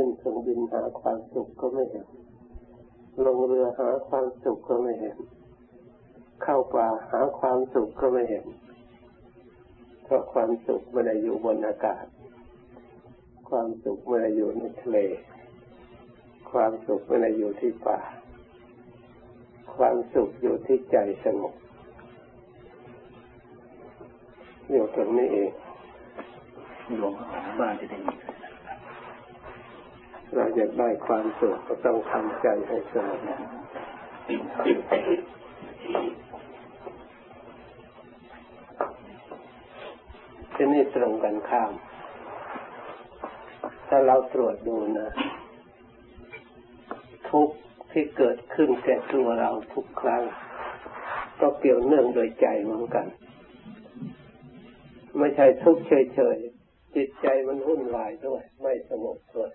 ขึ้นเครื่องบินหาความสุขก็ไม่เห็น ลงเรือหาความสุขก็ไม่เห็น เข้าป่าหาความสุขก็ไม่เห็น เพราะความสุขไม่ได้อยู่บนอากาศ ความสุขไม่ได้อยู่ในทะเล ความสุขไม่ได้อยู่ที่ป่า ความสุขอยู่ที่ใจสงบอยู่ตรงนี้เองหลวงขอบ้านจะได้ยิน เราอยากได้ความสุขก็ต้องทำใจให้สงบที่นี่ตรงกันข้าม ถ้าเราตรวจดูนะ ทุกที่เกิดขึ้นแก่ตัวเราทุกครั้ง ก็เกี่ยวเนื่องโดยใจเหมือนกัน ไม่ใช่ทุกเฉยๆจิตใจมันวุ่นวายด้วย ไม่สงบด้วย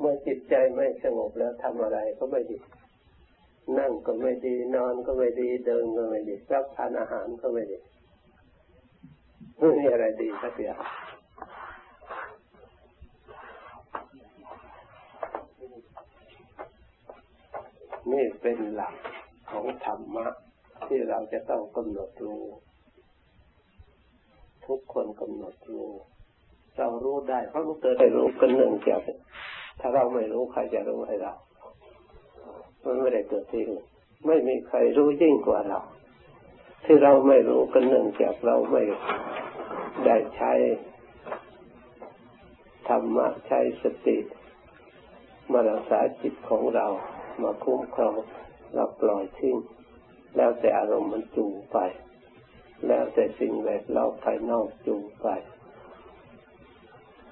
เมื่อจิตใจไม่สงบแล้วทำอะไรก็ไม่ดี นั่งก็ไม่ดี นอนก็ไม่ดี เดินก็ไม่ดี รับทานอาหารก็ไม่ดีไม่มีอะไรดีสักอย่างนี่เป็นหลักของธรรมะ ที่เราจะต้องกำหนดรู้ ทุกคนกำหนดรู้ เรารู้ได้เพราะมันเกิดได้รู้กันหนึ่งจาก ถ้าเราไม่รู้ใครจะรู้ให้เรามันไม่ได้เกิดที่อื่นไม่มีใครรู้ยิ่งกว่าเรา ที่เราไม่รู้กันเนื่องจากเราไม่ได้ใช้ธรรมะใช้สติ มารักษาจิตของเรา มาคุ้มครองเราปล่อยทิ้งแล้วแต่อารมณ์มันจูงไป แล้วแต่สิ่งแวดล้อมภายนอกจูงไป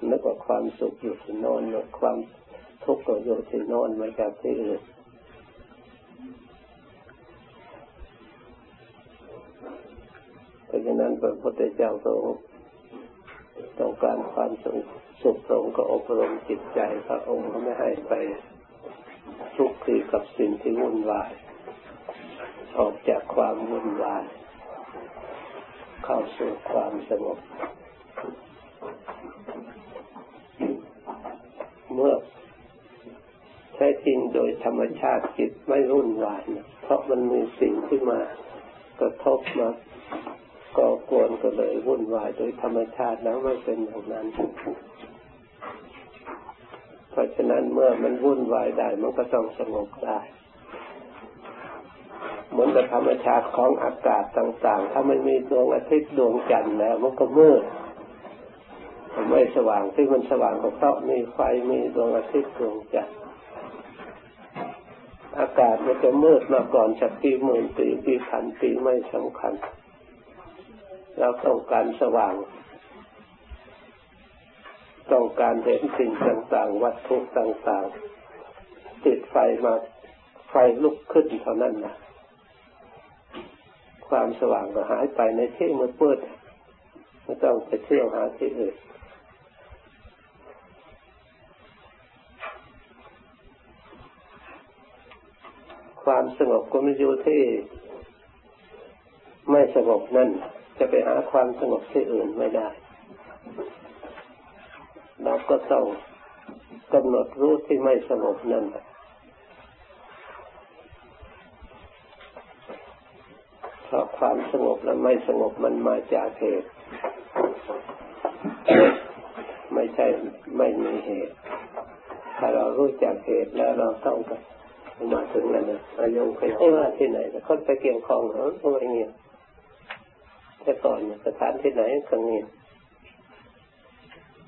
นึกว่าความสุขอยู่ที่นอนนึกความทุกข์ก็อยู่ที่นอนมาจากที่อื่นเพราะฉะนั้นพระพุทธเจ้าทรงต้องการความสุขสุขตรงก็อบรมจิตใจพระองค์ไม่ให้ไปทุกข์คือกับสิ่งที่วุ่นวาย ออกจากความวุ่นวาย เข้าสู่ความสงบ เมื่อแท้จริงโดยธรรมชาติจิตไม่รุ่นวายนะเพราะมันมีสิ่งที่มากระทบมาก่อกวนก็เลยวุ่นวายโดยธรรมชาติแล้วไม่เป็นอย่างนั้น เพราะฉะนั้นเมื่อมันวุ่นวายได้มันก็ต้องสงบได้เหมือนกับธรรมชาติของอากาศต่าง ๆ ถ้าไม่มีดวงอาทิตย์ดวงจันทร์แล้วมันก็มืด ไม่สว่างที่มันสว่างก็เพราะมีไฟมีดวงอาทิตย์ดวงจันทร์อากาศมันจะมืดมาก่อนจากปีหมื่นปีปีพันปีไม่สำคัญ เราต้องการสว่าง ต้องการเห็นสิ่งต่างๆ วัตถุต่างๆ ติดไฟมาไฟลุกขึ้นเท่านั้นนะความสว่างก็หายไปในที่มืดมืดไม่ต้องไปเที่ยวหาที่อื่น ความสงบก็ไม่อยู่ที่ไม่สงบนั่น จะไปหาความสงบที่อื่นไม่ได้ เราก็ต้องกำหนดรู้ที่ไม่สงบนั่นเพราะความสงบและไม่สงบมันมาจากเหตุ ไม่ใช่ไม่มีเหตุ ถ้าเรารู้จักเหตุแล้วเราต้อง มาถึงนั่นนะอายงเคยว่าที่ไหนคนไปเกี่ยวข้องเหรอทำไมเงียบแต่ก่อนสถานที่ไหนก็เงียบ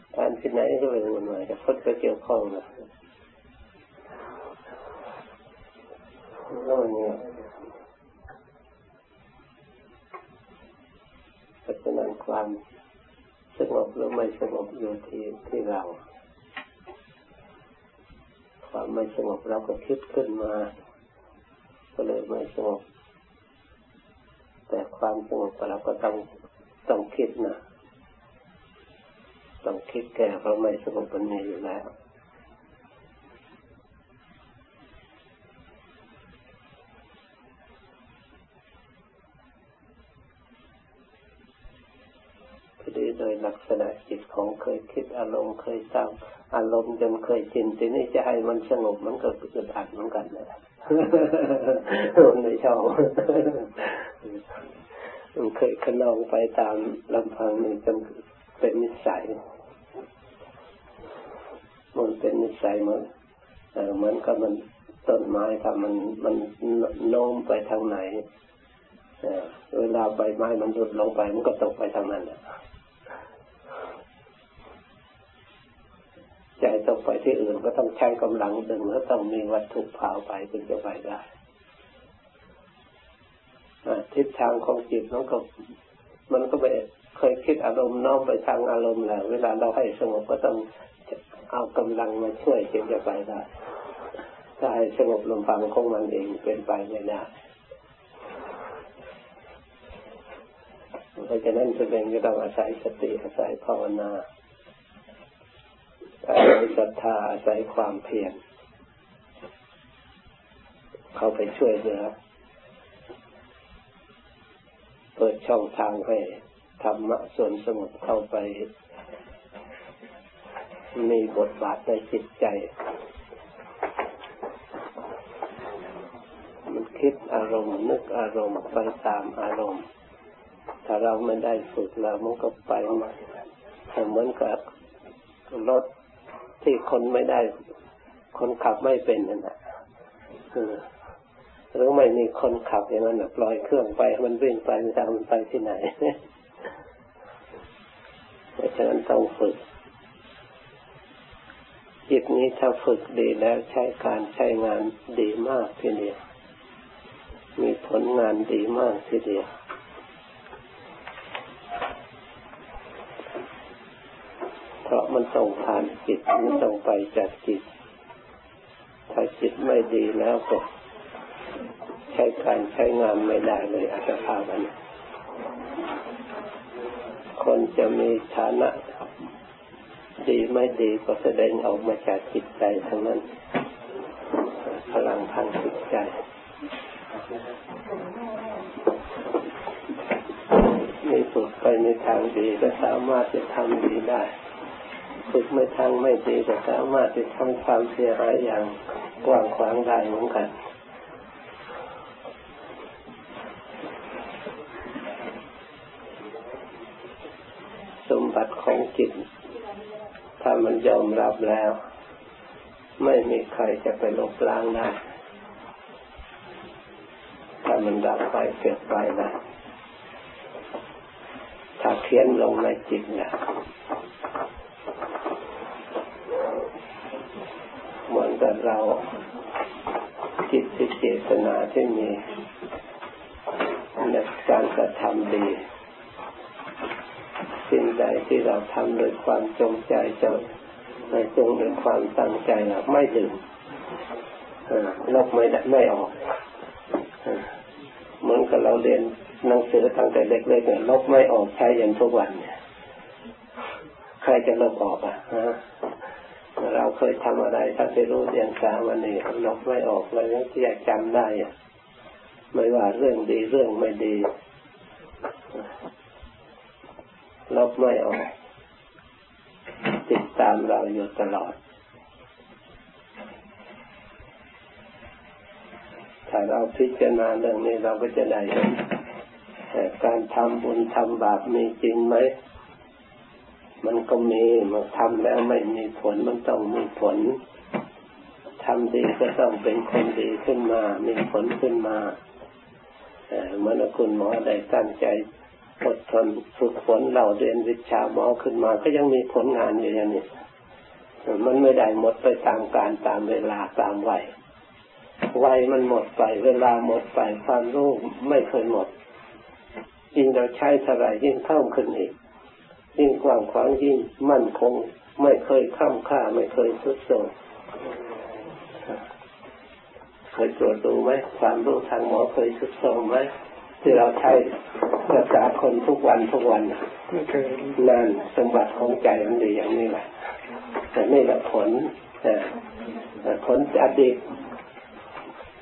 สถานที่ไหนก็เลยวนวายแต่คนไปเกี่ยวข้องนะก็เงียบเพราะฉะนั้นความสงบหรือไม่สงบอยู่ที่ที่เรา ความไม่สงบเราก็คิดขึ้นมา ก็เลยไม่สงบ แต่ความสงบเราก็ต้องต้องคิดนะต้องคิดแก้เพราะไม่สงบมันมีอยู่แล้วทีนี้ โด ยลักษณะจิตของเคยคิดอารมณ์เคยตามอารมณ์จนเคยชินทีนี้จะให้มันสงบมันก็อึดอัดเหมือนกันนะมันไม่ชอบมันเคยขนองไปตามลำพังนี่จนเป็นนิสัยมันเป็นนิสัยเหมือนเหมือนกับมันต้นไม้ถ้ามันมันโน้มไปทางไหนเวลาใบไม้มันหลุดลงไปมันก็ตกไปทางนั้น ใจตกไปที่อื่นก็ต้องใช้กำลังดึงแล้วต้องมีวัตถุพาไปถึงจะไปได้ทิศทางของจิตมันก็มันก็ไปเคยคิดอารมณ์น้อมไปทางอารมณ์แล้วเวลาเราให้สงบก็ต้องเอากำลังมาช่วยจึงจะไปได้ถ้าให้สงบลมฟังของมันเองเป็นไปไม่ได้เพราะฉะนั้นจะเป็นก็ต้องอาศัยสติอาศัยภาวนา อาศัยศรัทธาอาศัยความเพียรเข้าไปช่วยเหลือ เปิดช่องทางให้ธรรมะส่วนสงบเข้าไป มีบทบาทในจิตใจ มันคิดอารมณ์ นึกอารมณ์ไปตามอารมณ์ ถ้าเราไม่ได้ฝึกแล้วมันก็ไปเหมือนกับรถ ที่คนไม่ได้ คนขับไม่เป็นนั่นแหละหรือไม่มีคนขับอย่างนั้นปล่อยเครื่องไปมันวิ่งไปมันจะมันไปที่ไหนเพราะฉะนั้นต้องฝึกจิตนี้ถ้าฝึกดีแล้วใช้การใช้งานดีมากทีเดียวมีผลงานดีมากทีเดียวเพ ราะมันต้องผ่านจิตมันต้องไปจากจิต ถ้าจิตไม่ดีแล้วก็ใช้การใช้งานไม่ได้เลยอาจจะพากันคนจะมีฐานะ ดีไม่ดีก็แสดงออกมาจากจิตใจทั้งนั้น พลังทางจิตใจมีฝึกไปในทางดีก็สามารถจะทำดีได้ ฝึกไม่ทางไม่ดีก็สามารถจะทำความเสียหายอย่างกว้างขวางได้เหมือนกันสมบัติของจิต ถ้ามันยอมรับแล้ว ไม่มีใครจะไปลบล้างได้ถ้ามันดับไปเก็บไปนะถ้าเขียนลงในจิตนะ เหมือนกับเราจิตที่เจตนาที่มีในการกระทำดี สิ่งใดที่เราทำโดยความจงใจจงในจงโดยความตั้งใจเราไม่ลืมลบไม่ได้ไม่ออกเหมือนกับเราเรียนหนังสือตั้งแต่เล็กๆเนี่ยลบไม่ออกใช้ยันทุกวันเนี่ยใครจะลบออกอะฮะ เราเคยทำอะไรถ้าไปรู้เรียนสาวันนี้ลบไม่ออกเรายังที่จะจำได้ไม่ว่าเรื่องดีเรื่องไม่ดีลบไม่ออก ติดตามเราอยู่ตลอด ถ้าเราพิจารณาเรื่องนี้เราก็จะได้เห็นการทำบุญทำบาปมีจริงไหม มันก็มีมันทำแล้วไม่มีผลมันต้องมีผลทำดีก็ต้องเป็นคนดีขึ้นมา มีผลขึ้นมาเมือคุณหมอได้ตั้งใจอดทนฝึกฝนเราเรียนวิชาหมอขึ้นมา ก็ยังมีผลงานอยู่อย่างนี้มันไม่ได้หมดไปตามการตามเวลาตามวัยวัยมันหมดไป เวลาหมดไปความรู้ไม่เคยหมดยิ่งเราใช้เท่าไรยิ่งเพิ่มขึ้นอีก ยิ่งกว้างขวางยิ่งมั่นคง ไม่เคยข้ามค่า ไม่เคยสุดโทรมเคยตรวจดูไหมความรู้ทางหมอเคยสุดโทรมไหมที่เราใช้รักษาคนทุกวันทุกวันนั่นสมบัติของใจมันดีอย่างนี้แหละแต่นี่แหละผลผลอดีต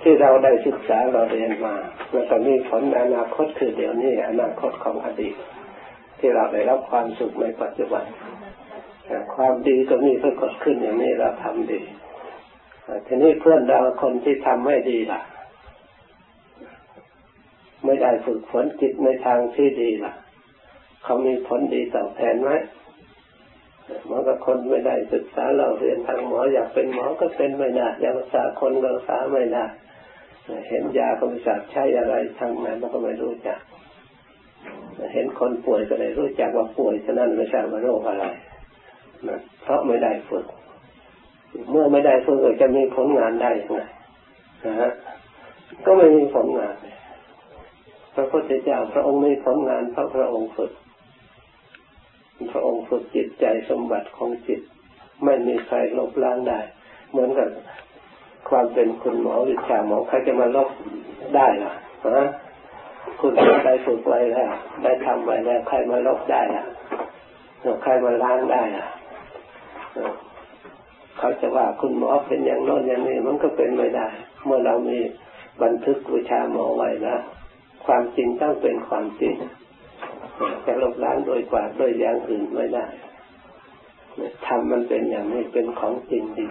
ที่เราได้ศึกษาเราเรียนมา แล้วตอนนี้ผลอนาคตคือเดี๋ยวนี้อนาคตของอดีต ที่เราได้รับความสุขในปัจจุบันความดีก็มีปรากฏขึ้นอย่างนี้เราทำดีทีนี้เพื่อนเราคนที่ทำไม่ดีล่ะ ไม่ได้ฝึกฝนจิตในทางที่ดีล่ะ เขามีผลดีตอบแทนไหมหมอกับคนไม่ได้ศึกษาเราเรียนทางหมออยากเป็นหมอก็เป็นไม่ได้อยากรักษาคนก็รักษาไม่ได้เห็นยาก็ไม่ทราบใช้อะไรทางไหนมันก็ไม่รู้จัก เห็นคนป่วยก็เลยรู้จักว่าป่วยฉะนั้นไม่ทราบว่าโรคอะไรนะเพราะไม่ได้ฝึก เมื่อไม่ได้ฝึกจะมีผลงานได้ยังไงนะฮะก็ไม่มีผลงานพระพุทธเจ้าพระองค์มีผลงานเพราะพระองค์ฝึก พระองค์ฝึกจิตใจสมบัติของจิต ไม่มีใครลบล้างได้ เหมือนกับความเป็นคุณหมอวิชาหมอใครจะมาลบได้ล่ะฮะ คุณได้ฝึกไว้แล้ว ได้ทำไว้แล้วใครมาลบได้ล่ะใครมาล้างได้ล่ะเขาจะว่าคุณหมอเป็นอย่างโน้นอย่างนี้มันก็เป็นไม่ได้ เมื่อเรามีบันทึกวิชาหมอไว้แล้วความจริงต้องเป็นความจริงจะลบล้างโดยกว่าโดยอย่างอื่นไม่ได้ทำมันเป็นอย่างนี้เป็นของจริงดี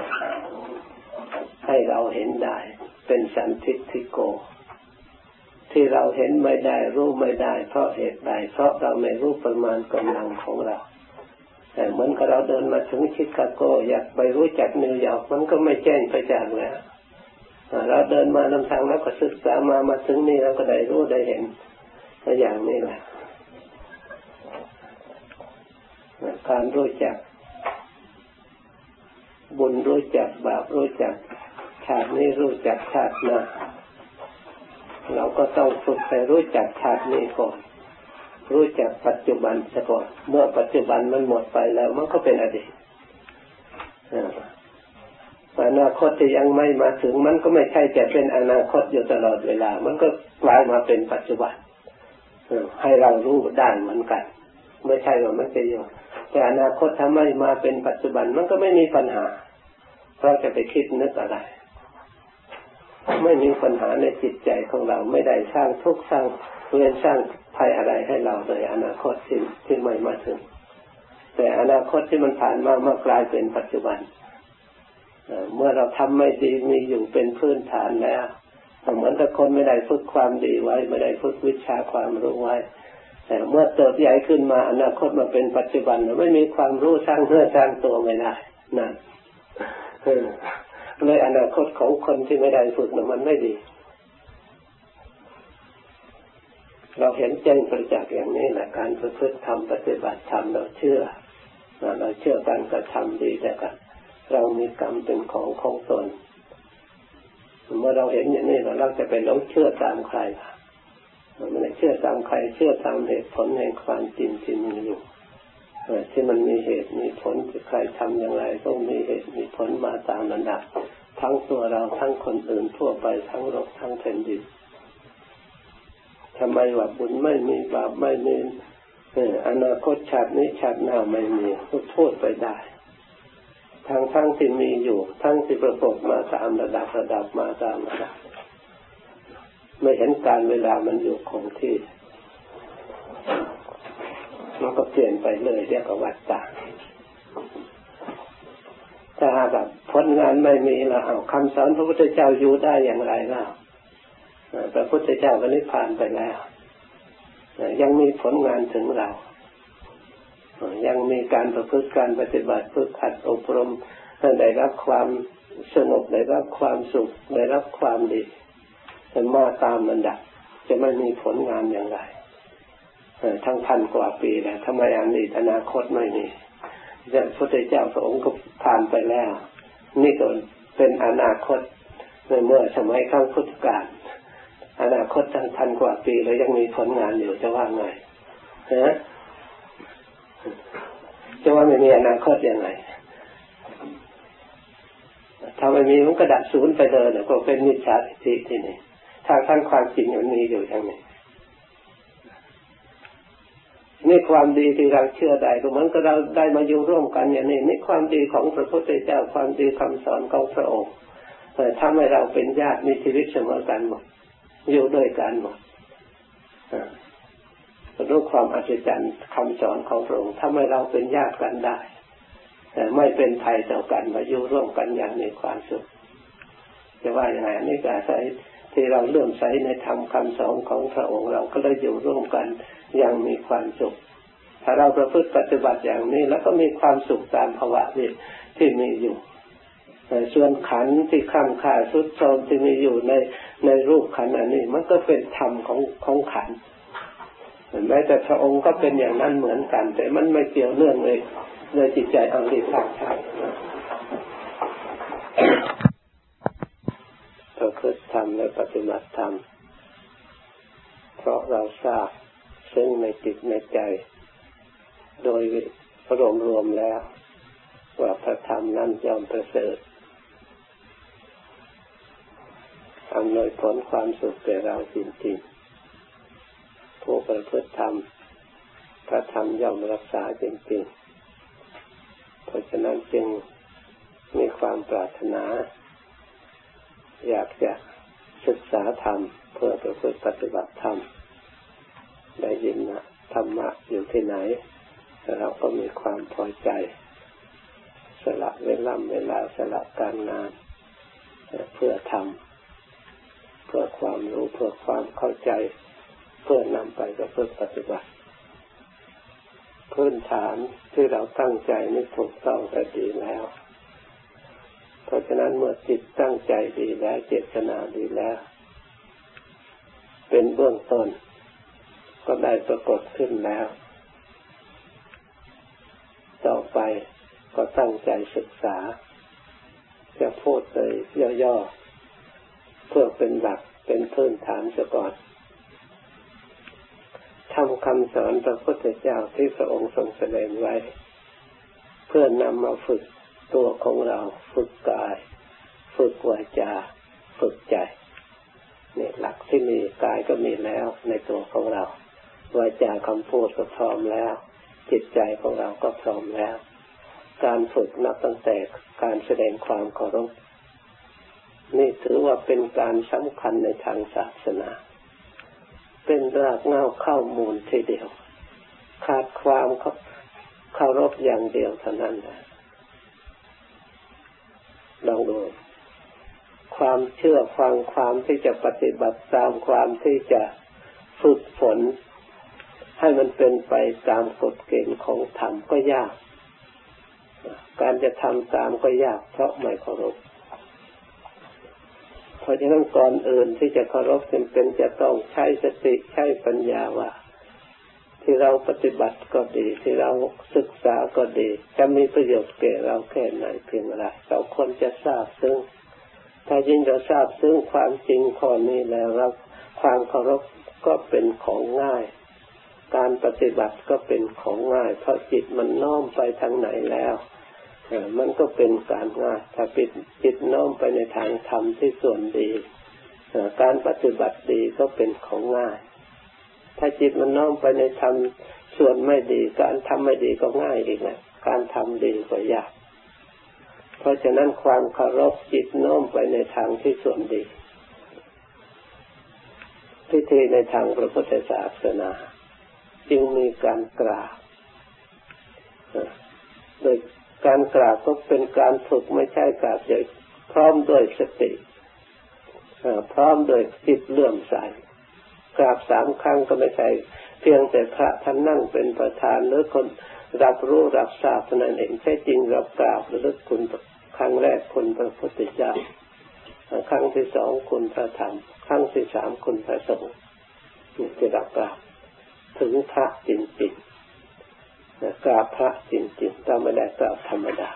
ให้เราเห็นได้ เป็นสันทิทิโก ที่เราเห็นไม่ได้รู้ไม่ได้ เพราะเหตุใดเพราะเราไม่รู้ประมาณกำลังของเรา แต่เหมือนกับเราเดินมาถึงชิคาโก อยากไปรู้จักนิวยอร์กมันก็ไม่แจ้งไปจากแล้วเราเดินมานำทางแล้วก็ศึกษามามาถึงนี่เราก็ได้รู้ได้เห็นตัวอย่างนี้แหละการรู้จัก บุญรู้จักบาปรู้จักชาตินี้รู้จักชาติหน้า เราก็ต้องฝึกไปรู้จักชาตินี้ก่อน รู้จักปัจจุบันซะก่อน เมื่อปัจจุบันมันหมดไปแล้ว มันก็เป็นอดีตอนาคตที่ยังไม่มาถึง มันก็ไม่ใช่จะเป็นอนาคตอยู่ตลอดเวลา มันก็กลายมาเป็นปัจจุบันให้เรารู้ได้เหมือนกัน ไม่ใช่ว่ามันจะอยู่แต่อนาคตถ้าไม่มาเป็นปัจจุบันมันก็ไม่มีปัญหาเพราะจะไปคิดนึกอะไร ไม่มีปัญหาในจิตใจของเราไม่ได้สร้างทุกข์สร้างเวียนสร้างภัยอะไรให้เราเลย อนาคตที่ที่ไม่มาถึง แต่อนาคตที่มันผ่านมามื่อกลายเป็นปัจจุบันเมื่อเราทำไม่ดีมีอยู่เป็นพื้นฐานแล้วเหมือนกับคนไม่ได้ฝึกความดีไว้ ไม่ได้ฝึกวิชาความรู้ไว้ แต่เมื่อเติบใหญ่ขึ้นมาอนาคตมาเป็นปัจจุบันไม่มีความรู้สร้างเนื้อสร้างตัวไม่ได้นั่น เลยอนาคตของคนที่ไม่ได้ฝึกมันไม่ดี เราเห็นแจ้งประจักษ์อย่างนี้แหละการประพฤติธรรมปฏิบัติธรรมเราเชื่อเราเชื่อการกระทำดีแต่กันเรามีกรรมเป็นของของตนเมื่อเราเห็นอย่างนี้เราจะไปหลงเชื่อตามใครล่ะไม่ได้เชื่อตามใครเชื่อตามเหตุผลแห่งความจริงที่มีอยู่ ที่มันมีเหตุมีผลที่ใครทำอย่างไรต้องมีเหตุมีผลมาตามระดับ ทั้งตัวเราทั้งคนอื่นทั่วไปทั้งโลกทั้งแผ่นดินทำไมว่าบุญไม่มีบาปไม่มีอนาคตชาตินี้ชาติหน้าไม่มีก็โทษไปได้ทั้งทั้งที่มีอยู่ ทั้งที่ประสบมาตามระดับระดับมาตามระดับไม่เห็นการเวลามันอยู่คงที่ มันก็เปลี่ยนไปเลยเรียกว่าวัฏฏะถ้าแบบผลงานไม่มีแล้วเอาคำสอนพระพุทธเจ้าอยู่ได้อย่างไรล่ะพระพุทธเจ้าก็นิพพานไปแล้ว ยังมีผลงานถึงเรา ยังมีการประพฤติการปฏิบัติฝึกหัดอบรมได้รับความสงบได้รับความสุขได้รับความดีเป็นมาตามมันดับจะไม่มีผลงานอย่างไร ทั้งพันกว่าปีแล้วทำไมอันนี้อนาคตไม่มีพระพุทธเจ้าพระองค์ก็ผ่านไปแล้ว นี่ก็เป็นอนาคตในเมื่อสมัยข้างพุทธกาลอนาคตทั้งพันกว่าปีแล้วยังมีผลงานอยู่จะว่าไงฮะจะว่าไม่มีอนาคตยังไงถ้าไม่มีมันก็ดับศูนย์ไปเลยก็เป็นมิจฉาทิฏฐิที่นี่ทางท่านความจริงมันมีอยู่อย่างนี้ นี่ความดีที่เราเชื่อได้ก็เหมือนกับเราได้มาอยู่ร่วมกันอย่างนี้นี่ความดีของพระพุทธเจ้าความดีคำสอนของพระองค์ทำให้เราเป็นญาติมีชีวิตเสมอกันหมดอยู่ด้วยกันหมดรู้ความอัศจรรย์คำสอนของพระองค์ทำให้เราเป็นญาติกันได้แต่ไม่เป็นภัยต่อกันมาอยู่ร่วมกันอย่างมีความสุขจะว่าอย่างไรนี่ก็อาศัยที่เราเลื่อมใสในธรรมคาสอนของพระองค์เราก็เลยอยู่ร่วมกัน อย่างมีความสุข ถ้าเราประพฤติปฏิบัติอย่างนี้ แล้วก็มีความสุขตามภาวะที่ที่มีอยู่ส่วนขันที่ข้ามขาสุดโทมที่มีอยู่ในในรูปขันอันนี้ มันก็เป็นธรรมของของขันแม้แต่พระองค์ก็เป็นอย่างนั้นเหมือนกัน แต่มันไม่เกี่ยวเนื่องเลยในจิตใจอังรีภาคใช่ประพฤติธรรมและปฏิบัติธรรมเพราะเราทราบ ซึ่งในจิตในใจ โดยรวมรวมแล้ว ว่าพระธรรมนั้นยอมประเสริฐอำนวยผลความสุขแก่เราจริงๆ ผู้ประพฤติธรรม พระธรรมย่อมรักษาจริงๆ เพราะฉะนั้นจึงมีความปรารถนา อยากจะศึกษาธรรม เพื่อประพฤติปฏิบัติธรรม ได้ยินนะธรรมะอยู่ที่ไหน เราก็มีความพอใจ สละเวลาเวลาสละการงาน เพื่อทำเพื่อความรู้เพื่อความเข้าใจ เพื่อนำไปก็เพื่อปฏิบัติพื้นฐานที่เราตั้งใจนี่ถูกต้องแต่ดีแล้ว เพราะฉะนั้นเมื่อจิตตั้งใจดีแล้ว เจตนาดีแล้ว เป็นเบื้องต้น ก็ได้ปรากฏขึ้นแล้ว ต่อไปก็ตั้งใจศึกษา จะพูดเลยย่อๆ เพื่อเป็นหลักเป็นพื้นฐานซะก่อนทำคำสอนพระพุทธเจ้าที่พระองค์ทรงแสดงไว้ เพื่อนำมาฝึกตัวของเราฝึกกาย ฝึกวาจา ฝึกใจนี่หลักที่มีกายก็มีแล้วในตัวของเรา วาจาคำพูดก็พร้อมแล้ว จิตใจของเราก็พร้อมแล้ว การฝึกนับตั้งแต่การแสดงความเคารพนี่ถือว่าเป็นการสำคัญในทางศาสนา เป็นรากเง้าเข้ามูลทีเดียว ขาดความเคารพอย่างเดียวเท่านั้นแหละลองดูความเชื่อฟังความที่จะปฏิบัติตามความที่จะฝึกฝน ให้มันเป็นไปตามกฎเกณฑ์ของธรรมก็ยาก การจะทำตามก็ยากเพราะไม่เคารพราะฉะนั้นก่อนอื่นที่จะเคารพจำเป็นจะต้องใช้สติใช้ปัญญาว่า ที่เราปฏิบัติก็ดี ที่เราศึกษาก็ดี จะมีประโยชน์แก่เราแค่ไหนเพียงไรเราควรจะทราบซึ่งถ้ายิ่งเราทราบซึ่งความจริงข้อนี้แล้วเราความเคารพก็เป็นของง่าย การปฏิบัติก็เป็นของง่าย เพราะจิตมันน้อมไปทางไหนแล้วมันก็เป็นการง่ายถ้าปิดจิตน้อมไปในทางธรรมที่ส่วนดีการปฏิบัติดีก็เป็นของง่าย ถ้าจิตมันน้อมไปในธรรมส่วนไม่ดี การทำไม่ดีก็ง่ายอีกนะการทำดีก็ยาก เพราะฉะนั้นความเคารพจิตน้อมไปในทางที่ส่วนดี พิธีในทางพระพุทธศาสนา จึงมีการกราบโดยการกราบก็เป็นการฝึกไม่ใช่กราบเฉยพร้อมด้วยสติพร้อมด้วยจิตเลื่อมใสกราบสามครั้งก็ไม่ใช่เพียงแต่พระท่านนั่งเป็นประธานหรือคนรับรู้รับทราบนั้นเองใช่จริงเรากราบระลึกคุณครั้งแรกคุณพระพุทธเจ้าครั้งที่สองคุณพระธรรมครั้งที่สามคุณพระสงฆ์ที่เรากราบ ถึงพระจริงๆกราบพระจริงๆเราไม่ได้กราบธรรมดา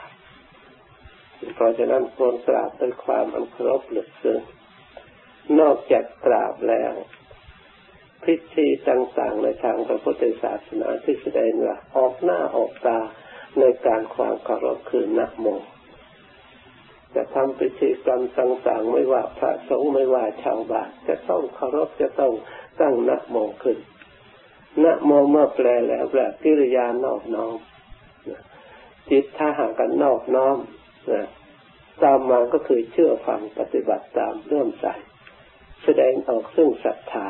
เพราะฉะนั้นควรกราบด้วยความอันเคารพลึกซึ้งนอกจากกราบแล้วพิธีต่างๆในทางพระพุทธศาสนาที่แสดงว่าออกหน้าออกตาในการความเคารพคือนักโมจะทำพิธีกรรมต่างๆไม่ว่าพระสงฆ์ไม่ว่าชาวบ้านจะต้องเคารพจะต้องตั้งนักโมขึ้น นะโมเมื่อแปลแล้วแปลกิริยานอบน้อมจิตถ้าหากันนอบน้อมตามมาก็คือเชื่อฟังปฏิบัติตามเริ่มใส่แสดงออกซึ่งศรัทธา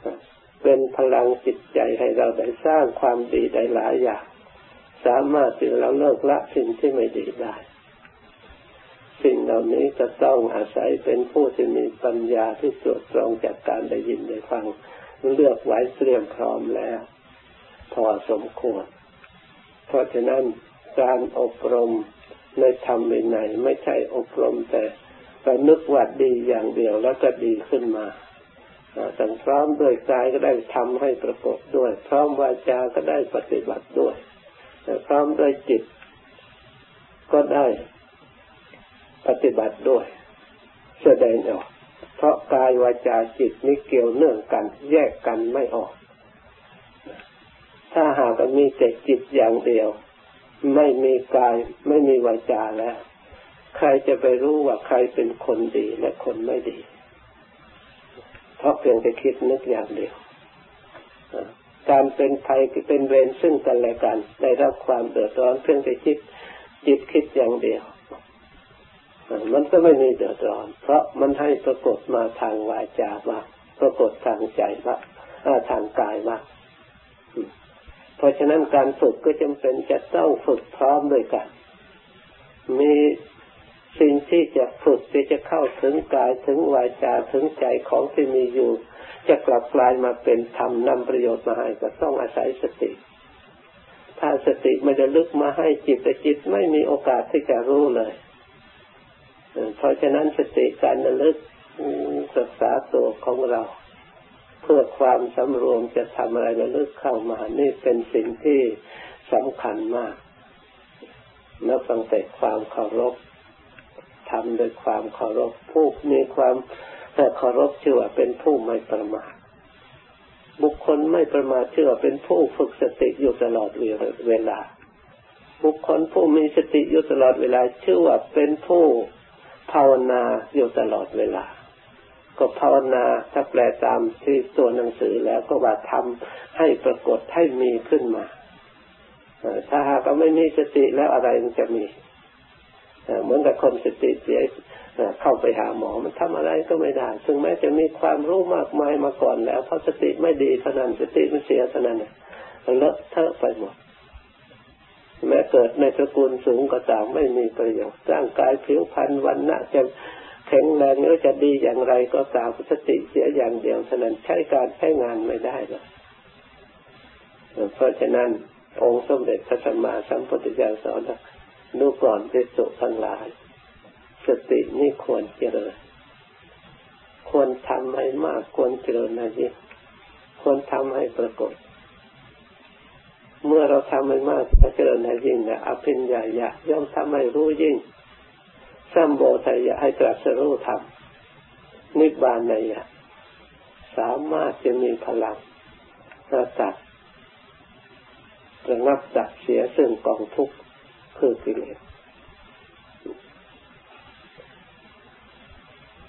เวเป็นพลังจิตใจให้เราได้สร้างความดีได้หลายอย่าง สามารถที่เราเลิกละสิ่งที่ไม่ดีได้ สิ่งเหล่านี้จะต้องอาศัยเป็นผู้ที่มีปัญญาที่ตรวจตรองจากการได้ยินได้ฟัง เลือกไว้เตรียมพร้อมแล้ว พอสมควร เพราะฉะนั้นการอบรมในธรรมในไหนไม่ใช่อบรมแต่เรนึกว่าดีอย่างเดียวแล้วก็ดีขึ้นมาตั้งพร้อมด้วยกายก็ได้ทำให้ประกอบด้วย พร้อมวาจาก็ได้ปฏิบัติด้วยพร้อมด้วยจิต ก็ได้ปฏิบัติด้วย แสดงออก เพราะกายวาจาจิตนี้เกี่ยวเนื่องกัน แยกกันไม่ออก ถ้าหากมีแต่จิตอย่างเดียว ไม่มีกายไม่มีวาจาแล้ว ใครจะไปรู้ว่าใครเป็นคนดีและคนไม่ดี เพราะเพียงแต่คิดนึกอย่างเดียวการเป็นภัยเป็นเวรซึ่งกันและกัน ได้รับความเดือดร้อนเพียงแต่คิดจิตคิดอย่างเดียว มันก็ไม่มีเดือดร้อน เพราะมันให้ปรากฏมาทางวาจามาปรากฏทางใจมาทางกายมาเพราะฉะนั้นการฝึกก็จำเป็นจะต้องฝึกพร้อมด้วยกัน มีสิ่งที่จะฝึกที่จะเข้าถึงกายถึงวาจาถึงใจของที่มีอยู่ จะกลับกลายมาเป็นธรรมนำประโยชน์มาให้ก็ต้องอาศัยสติ ถ้าสติไม่ได้ลึกมาให้จิตแต่จิตไม่มีโอกาสที่จะรู้เลย เพราะฉะนั้นสติการระลึกศึกษาตัวของเรา เพื่อความสำรวมจะทำอะไรระลึกเข้ามา นี่เป็นสิ่งที่สำคัญมากนับตั้งแต่ความเคารพทำโดยความเคารพผู้มีความเคารพชื่อว่าเป็นผู้ไม่ประมาทบุคคลไม่ประมาทชื่อว่าเป็นผู้ฝึกสติอยู่ตลอดเวลา บุคคลผู้มีสติอยู่ตลอดเวลาชื่อว่าเป็นผู้ ภาวนาอยู่ตลอดเวลา ก็ภาวนาถ้าแปลตามที่ตัวหนังสือแล้วก็ว่าทำให้ปรากฏให้มีขึ้นมาถ้าหากไม่มีสติแล้วอะไรมันจะมีเหมือนกับคนสติเสียเข้าไปหาหมอมันทำอะไรก็ไม่ได้ซึ่งแม้จะมีความรู้มากมายมาก่อนแล้วเพราะสติไม่ดีเท่านั้นสติมันเสียเท่านั้นเลอะเทอะไปหมด แม้เกิดในตระกูลสูงก็ตามไม่มีประโยชน์ร่างกายผิวพรรณวันณะจะแข็งแรงหรือจะดีอย่างไรก็ตามสติเสียอย่างเดียวเท่านั้นใช้การใช้งานไม่ได้หรอกเพราะฉะนั้นองค์สมเด็จพระสัมมาสัมพุทธเจ้าสอนดูก่อนเป็นสุทั้งหลาย สตินี่ควรเจริญ ควรทำให้มากควรเจริญนะยิ่งควรทำให้ปรากฏ เมื่อเราทำให้มากเจริญให้ยิ่งนะอภิญญาญาย่อมทำให้รู้ยิ่งสัมโบทายะให้ตรัสรู้ธรรมนิบานในยะสามารถจะมีพลังระตัดระงับดับเสียซึ่งกองทุกข์คือกิเลส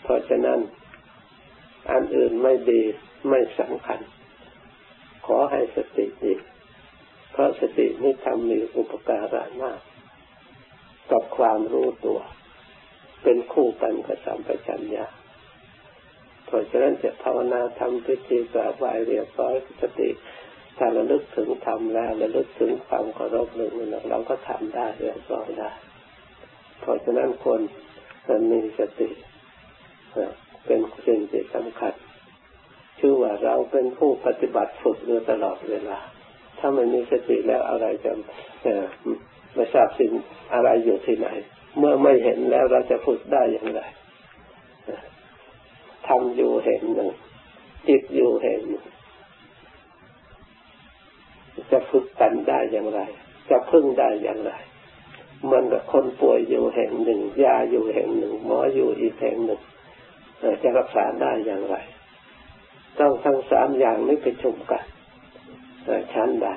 เพราะฉะนั้น อันอื่นไม่ดีไม่สำคัญ ขอให้สติดี ราะสตินี้ทำมีอุปการะมากกับความรู้ตัว เป็นคู่กันกับสัมปชัญญะเพราะฉะนั้นจะภาวนาทำพิธีกราบไหว้เรียบร้อยสติถ้าระลึกถึงธรรมแล้วระลึกถึงความเคารพหนึ่งเราก็ทำได้เรียบร้อยได้เพราะฉะนั้นคนมีสติเป็นสิ่งที่สำคัญชื่อว่าเราเป็นผู้ปฏิบัติฝึกอยู่ตลอดเวลา ถ้าไม่มีสติแล้วอะไรจะไม่ทราบสิ่งอะไรอยู่ที่ไหน เมื่อไม่เห็นแล้วเราจะฝึกได้อย่างไรทำอยู่เห็นหนึ่งจิตอยู่เห็นหนึ่งจะฝึกกันได้อย่างไร จะพึ่งได้อย่างไรมันกับคนป่วยอยู่แห่งหนึ่งยาอยู่แห่งหนึ่ง หมออยู่อีกแห่งหนึ่งจะรักษาได้อย่างไร ต้องทั้งสามอย่างนี้ไปชุมกัน ชั้นได้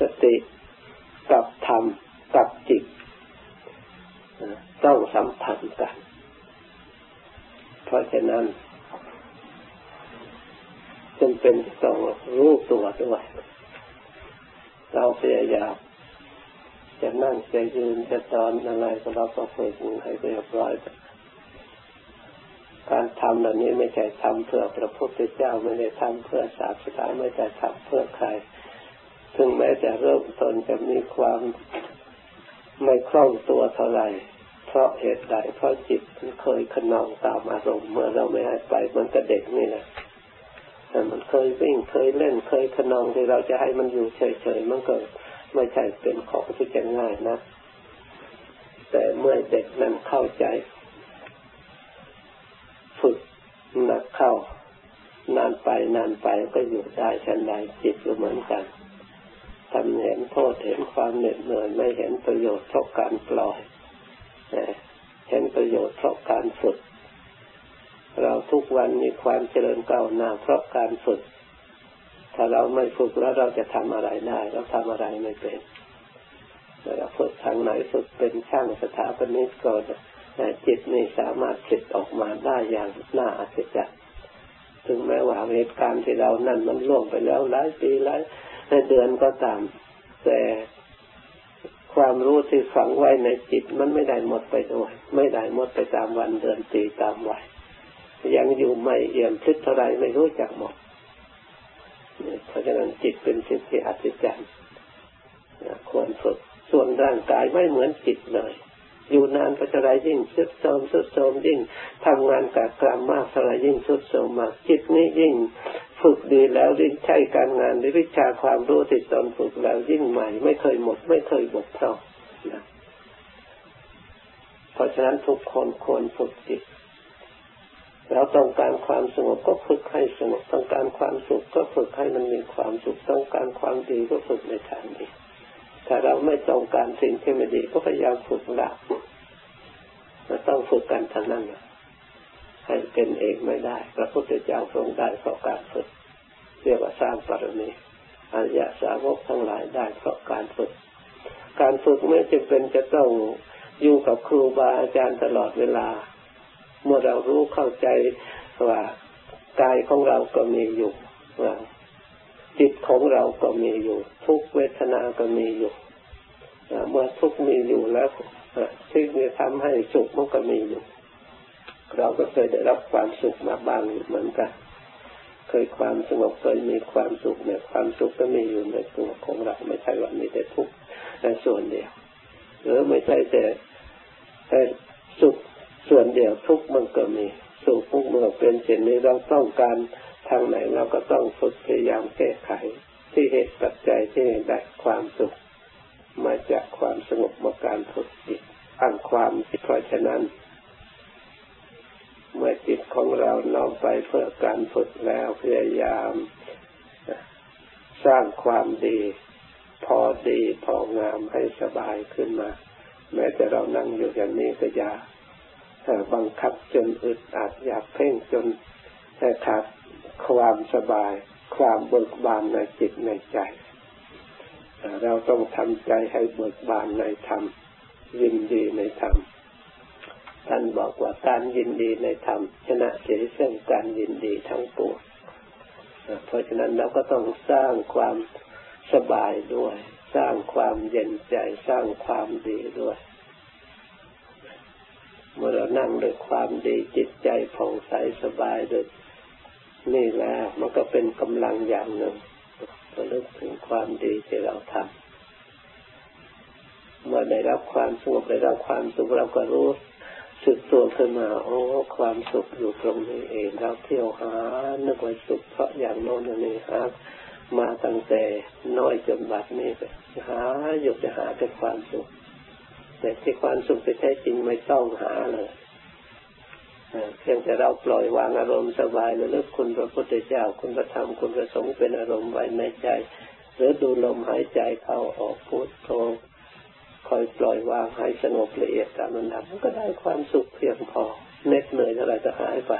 สติกับธรรมกับจิตต้องสัมพันธ์กัน เพราะฉะนั้นจำเป็นต้องรู้ตัวด้วย เราพยายามจะนั่งจะยืนจะตอนอะไรก็เราก็ฝึกให้เรียบร้อย การทำเหล่านี้ไม่ใช่ทำเพื่อพระพุทธเจ้าไม่ได้ทำเพื่อศาสนาไม่ได้ทำเพื่อใครถึงแม้จะเริ่มต้นจะมีความไม่คล่องตัวเท่าไหร่เพราะเหตุใดเพราะจิตมันเคยขนองตามอารมณ์ เมื่อเราไม่ให้ไปมันก็เด็กนี่แหละแต่มันเคยวิ่งเคยเล่นเคยขนองที่เราจะให้มันอยู่เฉยๆมันก็ไม่ใช่เป็นของที่จะง่ายนะ แต่เมื่อเด็กนั้นเข้าใจ ฝึก หนักเข้านานไปนานไปก็อยู่ได้ชันใดจิตก็เหมือนกันทำเห็นโทษเห็นความเหน็ดเหนื่อยไม่เห็นประโยชน์เพราะการปล่อยเห็นประโยชน์เพราะการฝึก เราทุกวันมีความเจริญก้าวหน้าเพราะการฝึก ถ้าเราไม่ฝึกแล้วเราจะทำอะไรได้ เราทำอะไรไม่เป็นเราฝึกทางไหนฝึกเป็นช่างสถาปนิกก็ จิตนี่สามารถคิดออกมาได้อย่างน่าอัศจรรย์ถึงแม้ว่าเหตุการณ์ที่เรานั่นมันล่วงไปแล้วหลายปีหลายเดือนก็ตาม แต่ความรู้ที่ฝังไว้ในจิตมันไม่ได้หมดไปด้วยไม่ได้หมดไปตามวันเดือนปีตามวัยยังอยู่ไม่เอี่ยมพิษเท่าไรไม่รู้จักหมดเพราะฉะนั้นจิตเป็นสิ่งที่อัศจรรย์ควรฝึกส่วนร่างกายไม่เหมือนจิตเลย อยู่นานก็จะไรยิ่งสุดโทมสุดโทมยิ่งทำงานกับกรรมมากเท่าไรยิ่งสุดโทมมากจิตนี้ยิ่งฝึกดีแล้วยิ่งใช้การงานในวิชาความรู้ที่ตนฝึกแล้วยิ่งใหม่ ไม่เคยหมด ไม่เคยบกพร่องนะเพราะฉะนั้นทุกคนควรฝึกจิตเราต้องการความสงบก็ฝึกให้สงบต้องการความสุขก็ฝึกให้มันมีความสุขต้องการความดีก็ฝึกในทางนี้ เราไม่ต้องการสิ่งที่ไม่ดีก็พยายามฝึกละมันต้องฝึกกันทั้งนั้นให้เป็นเองไม่ได้พระพุทธเจ้าทรงได้เพราะการฝึกเรียกว่าสร้างปรมีอริยสาวกทั้งหลายได้เพราะการฝึก การฝึกไม่จำเป็นจะต้องอยู่กับครูบาอาจารย์ตลอดเวลา เมื่อเรารู้เข้าใจว่ากายของเราก็มีอยู่ จิตของเราก็มีอยู่ ทุกเวทนาก็มีอยู่เมื่อทุกมีอยู่แล้วที่จะทำให้สุขมันก็มีอยู่ เราก็เคยได้รับความสุขมาบ้างเหมือนกัน เคยความสงบเคยมีความสุขเนี่ยความสุขก็มีอยู่ในตัวของเราไม่ใช่ว่ามีแต่ทุกข์แต่ส่วนเดียวหรือไม่ใช่แต่แต่สุขส่วนเดียวทุกข์มันก็มีสุขทุกข์มันเป็นเช่นนี้เราต้องการ ทางไหนเราก็ต้องฝึกพยายามแก้ไข ที่เหตุปัจจัยที่ได้ความสุข มาจากความสงบมาการฝึกจิตตั้งความเพราะฉะนั้น เมื่อจิตของเราน้อมไปเพื่อการฝึกแล้วพยายาม สร้างความดี พอดีพองามให้สบายขึ้นมา แม้แต่เรานั่งอยู่อย่างนี้ก็อย่าบังคับจนอึดอัดอยากเพ่งจนขาด ความสบาย ความเบิกบานในจิตในใจ เราต้องทำใจให้เบิกบานในธรรมยินดีในธรรมท่านบอกว่าการยินดีในธรรมชนะเสียซึ่งการยินดีทั้งปวงเพราะฉะนั้นเราก็ต้องสร้างความสบายด้วย สร้างความเย็นใจสร้างความดีด้วยเมื่อเรานั่งด้วยความดีจิตใจผ่องใสสบายด้วย นี่แหละมันก็เป็นกำลังอย่างหนึ่งระลึกถึงความดีที่เราทำเมื่อได้รับความสงบได้รับความสุขเราก็รู้สึกตัวขึ้นมา โอ้ความสุขอยู่ตรงนี้เองเราเที่ยวหานึกว่าสุขเพราะอย่างโน้นอย่างนี่หามาตั้งแต่น้อยจนบัดนี้หาอยู่จะหาแต่ความสุข แต่ที่ความสุขที่แท้จริงไม่ต้องหาเลย เพียงแต่เราปล่อยวางอารมณ์สบายระลึกคุณพระพุทธเจ้าคุณพระธรรมคุณพระสงฆ์เป็นอารมณ์ไว้ในใจ หรือดูลมหายใจเข้าออกพุทโธคอยปล่อยวางให้สงบละเอียดตามลำดับมันก็ได้ความสุขเพียงพอเน็ดเหนื่อยอะไรก็หายไป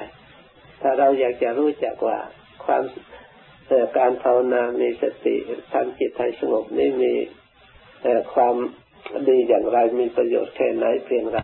ถ้าเราอยากจะรู้จักว่าความการภาวนามีสติทำจิตให้สงบนี่มีความดีอย่างไรมีประโยชน์แค่ไหนเพียงไร